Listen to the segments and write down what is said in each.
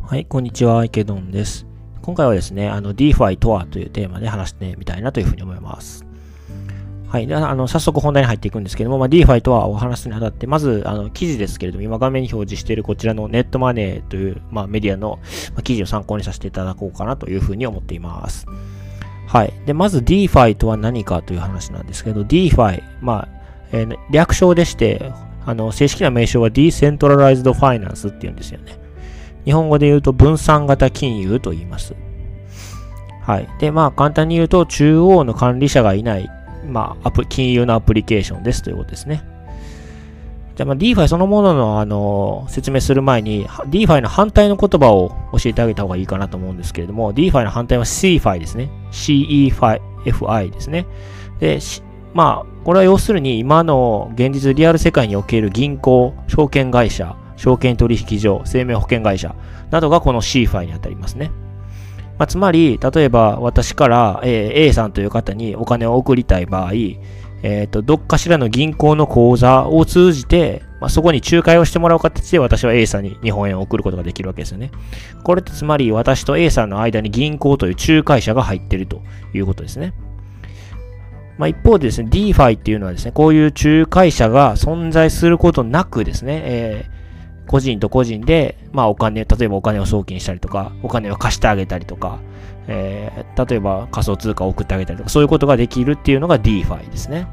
はい、こんにちは、池ドンです。今回はですね、あの、DeFi とはというテーマで話してみたいなというふうに思います。はい。で、あの、早速本題に入っていくんですけども、まあ、DeFi とはお話にあたって、まず、あの、記事ですけれども、今画面に表示しているこちらのネットマネーという、まあ、メディアの、ま、記事を参考にさせていただこうかなというふうに思っています。はい。で、まず DeFi とは何かという話なんですけど、DeFi、まあ、えー、略称でして、あの、正式な名称は Decentralized Finance っていうんですよね。日本語で言うと分散型金融と言います。はい。で、まあ、簡単に言うと、中央の管理者がいない、まあ、金融のアプリケーションですということですね。じゃあ、まあ、DeFi そのものの、あの、説明する前に、DeFi の反対の言葉を教えてあげた方がいいかなと思うんですけれども、DeFi の反対は CFI ですね。CEFI ですね。で、まあ、これは要するに今の現実リアル世界における銀行、証券会社、証券取引所、生命保険会社などがこの C ファイにあたりますね。まあ、つまり、例えば私から、A さんという方にお金を送りたい場合、えっ、ー、と、どっかしらの銀行の口座を通じて、まあ、そこに仲介をしてもらう形で私は A さんに日本円を送ることができるわけですよね。これってつまり私と A さんの間に銀行という仲介者が入っているということですね。まあ、一方でですね、DeFi っていうのはですね、こういう仲介者が存在することなくですね、えー個人と個人で、まあお金、例えばお金を送金したりとか、お金を貸してあげたりとか、えー、例えば仮想通貨を送ってあげたりとか、そういうことができるっていうのが DeFi ですね。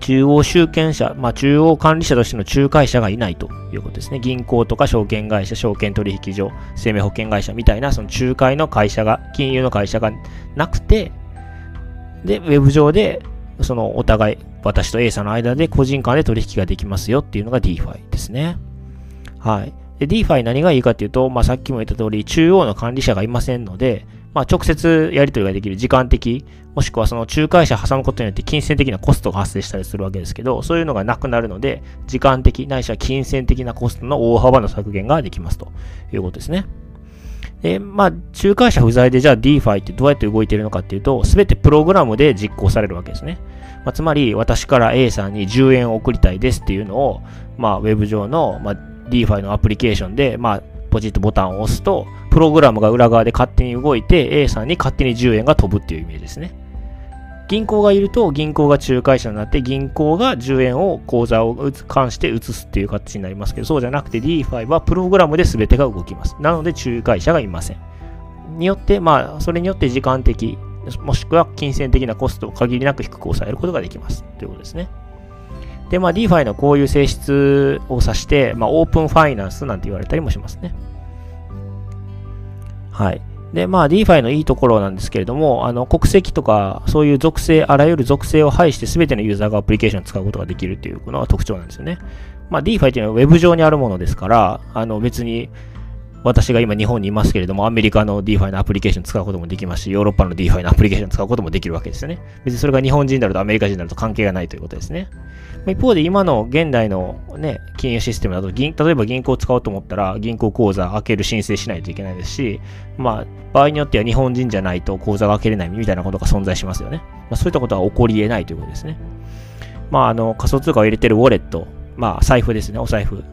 中央集権者、まあ中央管理者としての仲介者がいないということですね。銀行とか証券会社、証券取引所、生命保険会社みたいなその仲介の会社が、金融の会社がなくて、で、ウェブ上でそのお互い、私と A さんの間で個人間で取引ができますよっていうのが DeFi ですね。はい。で、DeFi 何がいいかっていうと、まあ、さっきも言った通り、中央の管理者がいませんので、まあ、直接やり取りができる時間的、もしくはその仲介者挟むことによって金銭的なコストが発生したりするわけですけど、そういうのがなくなるので、時間的ないしは金銭的なコストの大幅な削減ができますということですね。で、まあ、仲介者不在でじゃあ DeFi ってどうやって動いているのかっていうと、すべてプログラムで実行されるわけですね。まあ、つまり、私から A さんに10円を送りたいですっていうのを、まあ、ウェブ上の、まあ、DeFi のアプリケーションで、まあ、ポチッとボタンを押すと、プログラムが裏側で勝手に動いて、A さんに勝手に10円が飛ぶっていうイメージですね。銀行がいると、銀行が仲介者になって、銀行が10円を口座を関して移すっていう形になりますけど、そうじゃなくて DeFi はプログラムで全てが動きます。なので、仲介者がいません。によって、まあ、それによって時間的、もしくは金銭的なコストを限りなく低く抑えることができます。ということですね。で、まあ、DeFi のこういう性質を指して、まあ、オープンファイナンスなんて言われたりもしますね。はい。で、まあ DeFi のいいところなんですけれども、あの国籍とかそういう属性、あらゆる属性を排して全てのユーザーがアプリケーションを使うことができるっていうのが特徴なんですよね。まあ DeFi っていうのは Web 上にあるものですから、あの別に私が今日本にいますけれども、アメリカの DeFi のアプリケーション使うこともできますし、ヨーロッパの DeFi のアプリケーション使うこともできるわけですよね。別にそれが日本人になるとアメリカ人になると関係がないということですね。一方で今の現代のね、金融システムだと、例えば銀行を使おうと思ったら、銀行口座開ける申請しないといけないですし、まあ、場合によっては日本人じゃないと口座が開けれないみたいなことが存在しますよね。まあ、そういったことは起こり得ないということですね。まあ、あの、仮想通貨を入れてるウォレット、まあ、財布ですね、お財布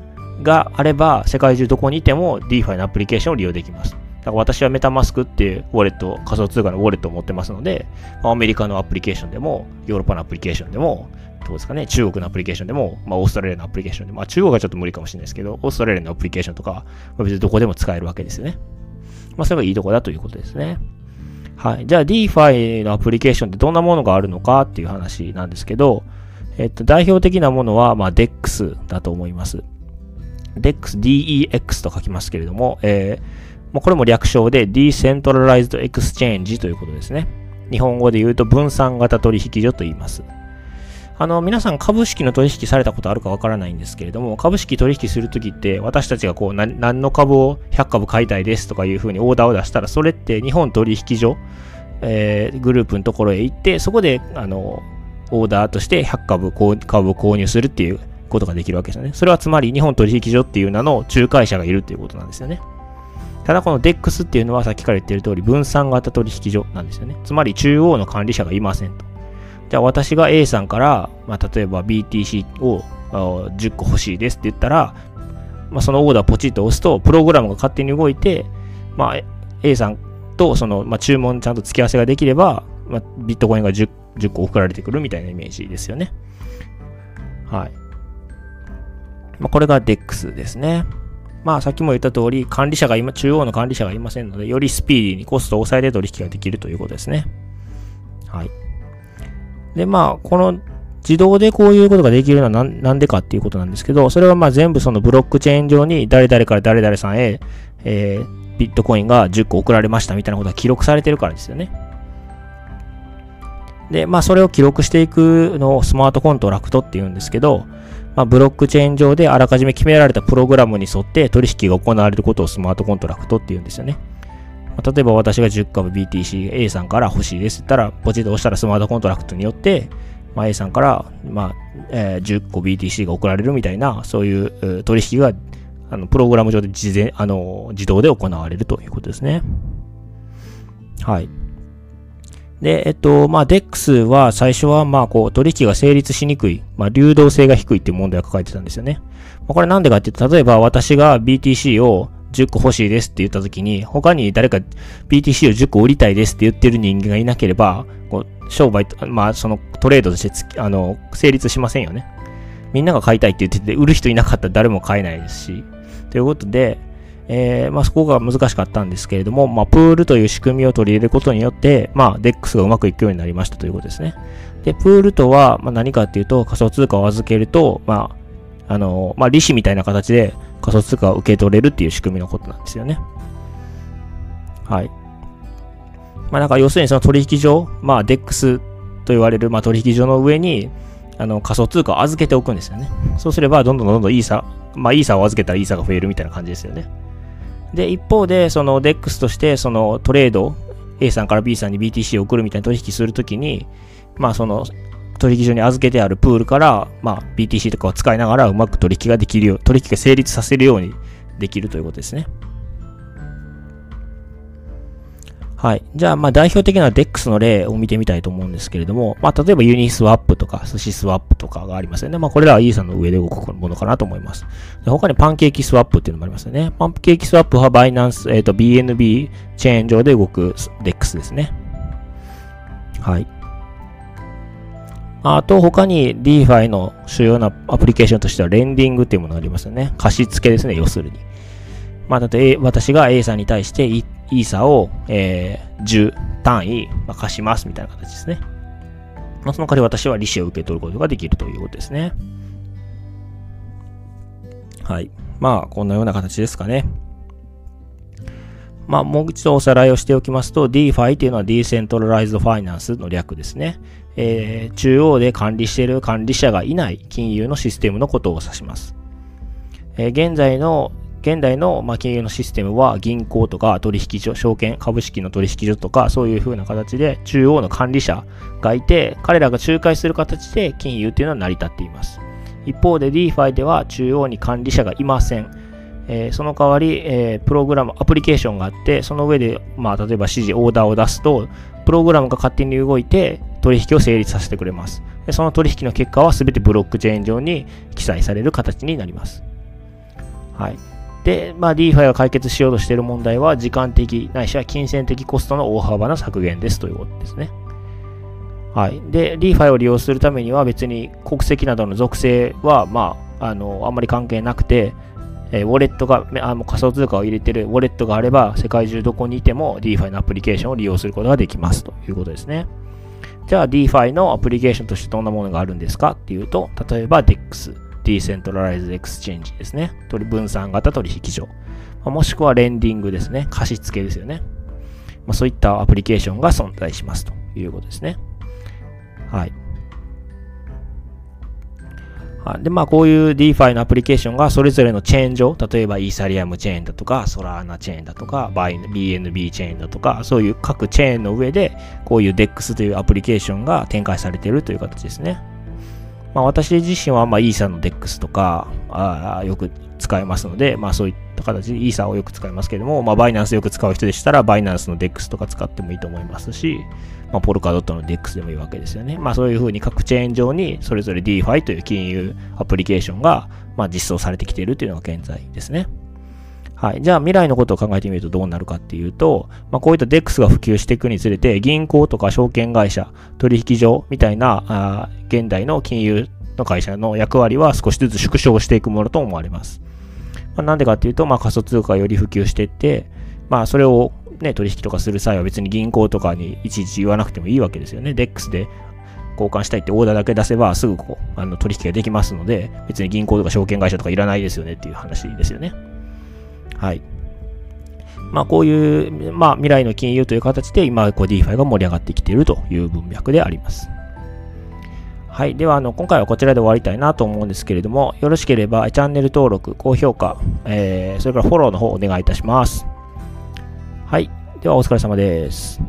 があれば、世界中どこにいても DeFi のアプリケーションを利用できます。だから私はメタマスクっていうウォレット、仮想通貨のウォレットを持ってますので、アメリカのアプリケーションでも、ヨーロッパのアプリケーションでも、どうですかね、中国のアプリケーションでも、まあ、オーストラリアのアプリケーションでも、まあ、中国はちょっと無理かもしれないですけど、オーストラリアのアプリケーションとか、まあ、別にどこでも使えるわけですよね。まあ、それがいいとこだということですね。はい。じゃあ DeFi のアプリケーションってどんなものがあるのかっていう話なんですけど、えっと、代表的なものは、まあ、DEX だと思います。DEX、DEX と書きますけれども、えー、まあ、これも略称で Decentralized Exchange ということですね。日本語で言うと分散型取引所と言います。あの、皆さん株式の取引されたことあるかわからないんですけれども、株式取引するときって、私たちがこう、何の株を100株買いたいですとかいうふうにオーダーを出したら、それって日本取引所、えー、グループのところへ行って、そこで、あの、オーダーとして100株株を購入するっていうことができるわけですよね。それはつまり日本取引所っていう名の仲介者がいるっていうことなんですよね。ただこの DEX っていうのはさっきから言ってる通り分散型取引所なんですよね。つまり中央の管理者がいませんと。じゃあ私が A さんから、まあ、例えば BTC を10個欲しいですって言ったら、まあ、そのオーダーポチッと押すと、プログラムが勝手に動いて、まあ、A さんとその、まあ、注文ちゃんと付き合わせができれば、まあ、ビットコインが 10, 10個送られてくるみたいなイメージですよね。はい。まあ、これが DEX ですね。まあ、さっきも言った通り、管理者が今、中央の管理者がいませんので、よりスピーディーにコストを抑えて取引ができるということですね。はい。で、まあ、この自動でこういうことができるのはなんでかっていうことなんですけど、それはまあ全部そのブロックチェーン上に誰々から誰々さんへ、えー、ビットコインが10個送られましたみたいなことが記録されてるからですよね。で、まあそれを記録していくのをスマートコントラクトって言うんですけど、まあ、ブロックチェーン上であらかじめ決められたプログラムに沿って取引が行われることをスマートコントラクトって言うんですよね。まあ、例えば私が10株 BTC A さんから欲しいですって言ったら、ポチッと押したらスマートコントラクトによって、まあ、A さんから、まあえー、10個 BTC が送られるみたいな、そういう取引があのプログラム上で事前あの自動で行われるということですね。はい。で、えっと、まあ、DEX は最初は、まあ、こう、取引が成立しにくい、まあ、流動性が低いっていう問題を抱えてたんですよね。まあ、これなんでかっていうと、例えば私が BTC を10個欲しいですって言った時に、他に誰か BTC を10個売りたいですって言ってる人間がいなければ、こう、商売、まあ、そのトレードとしてあの、成立しませんよね。みんなが買いたいって言ってて、売る人いなかったら誰も買えないですし。ということで、えー、まあ、そこが難しかったんですけれども、まあ、プールという仕組みを取り入れることによって、まあ、DEX がうまくいくようになりましたということですね。で、プールとは、ま、何かっていうと、仮想通貨を預けると、まあ、あの、ま、利子みたいな形で仮想通貨を受け取れるっていう仕組みのことなんですよね。はい。まあ、なんか、要するにその取引所、まあ、DEX と言われる、ま、取引所の上に、あの、仮想通貨を預けておくんですよね。そうすれば、どんどんどんどんイーサ、まあ、イーサを預けたらイーサが増えるみたいな感じですよね。で、一方で、その DEX として、そのトレード、A さんから B さんに BTC を送るみたいな取引するときに、まあその取引所に預けてあるプールから、まあ BTC とかを使いながらうまく取引ができるよう、取引が成立させるようにできるということですね。はい。じゃあ、まあ代表的な DEX の例を見てみたいと思うんですけれども、まあ例えばユニスワップとか寿司スワップとかがありますよね。まあこれらはイーサの上で動くものかなと思います。で他にパンケーキスワップっていうのもありますよね。パンケーキスワップはバイナンス、えっ、ー、と BNB チェーン上で動く DEX ですね。はい。あと他に DeFi の主要なアプリケーションとしてはレンディングっていうものがありますよね。貸し付けですね、要するに。まあ、だって、私が A さんに対してイーサを、えー、10単位、ま、貸しますみたいな形ですね。まあ、その代わり私は利子を受け取ることができるということですね。はい。まあ、こんなような形ですかね。まあ、もう一度おさらいをしておきますと、DeFi というのは Decentralized Finance の略ですね。えー、中央で管理している管理者がいない金融のシステムのことを指します。えー、現在の現代の、ま金融のシステムは銀行とか取引所、証券、株式の取引所とかそういう風な形で中央の管理者がいて、彼らが仲介する形で金融っていうのは成り立っています。一方で DeFi では中央に管理者がいません。えー、その代わり、えー、プログラム、アプリケーションがあって、その上で、まあ、例えば指示、オーダーを出すと、プログラムが勝手に動いて取引を成立させてくれます。でその取引の結果は全てブロックチェーン上に記載される形になります。はい。で、まあ、DeFi が解決しようとしている問題は、時間的ないしは金銭的コストの大幅な削減ですということですね。はい。で、DeFi を利用するためには別に国籍などの属性は、まあ、あの、あんまり関係なくて、え、ウォレットが、あの仮想通貨を入れてるウォレットがあれば、世界中どこにいても DeFi のアプリケーションを利用することができますということですね。じゃあ DeFi のアプリケーションとしてどんなものがあるんですかっていうと、例えば DEX、 decentralized exchange ですね。分散型取引所。まもしくはレンディングですね。貸付ですよね。まあ、そういったアプリケーションが存在しますということですね。はい。で、まあ、こういう DeFi のアプリケーションがそれぞれのチェーン上、例えばイーサリアムチェーンだとか、ソラーナチェーンだとか、BNB チェーンだとか、そういう各チェーンの上で、こういう DEX というアプリケーションが展開されているという形ですね。まあ、私自身は、まあ、イーサの DEX とかあよく使いますので、まあ、そういった形でイーサーをよく使いますけども、まあ、バイナンスよく使う人でしたら、バイナンスの DEX とか使ってもいいと思いますし、まあ、ポルカドットの DEX でもいいわけですよね。まあ、そういうふうに各チェーン上にそれぞれ DeFi という金融アプリケーションが、まあ、実装されてきているというのが現在ですね。はい。じゃあ未来のことを考えてみるとどうなるかっていうと、まあ、こういった DEX が普及していくにつれて、銀行とか証券会社、取引所みたいな、あ現代の金融の会社の役割は少しずつ縮小していくものと思われます。まあ、なんでかっていうと、まあ、仮想通貨がより普及していって、まあ、それをね、取引とかする際は別に銀行とかにいちいち言わなくてもいいわけですよね。DEX で交換したいってオーダーだけ出せばすぐこうあの取引ができますので、別に銀行とか証券会社とかいらないですよねっていう話ですよね。はい。まあこういう、まあ未来の金融という形で今こう DeFi が盛り上がってきているという文脈であります。はい。では、あの、今回はこちらで終わりたいなと思うんですけれども、よろしければチャンネル登録、高評価、えー、それからフォローの方お願いいたします。はい。では、お疲れ様です。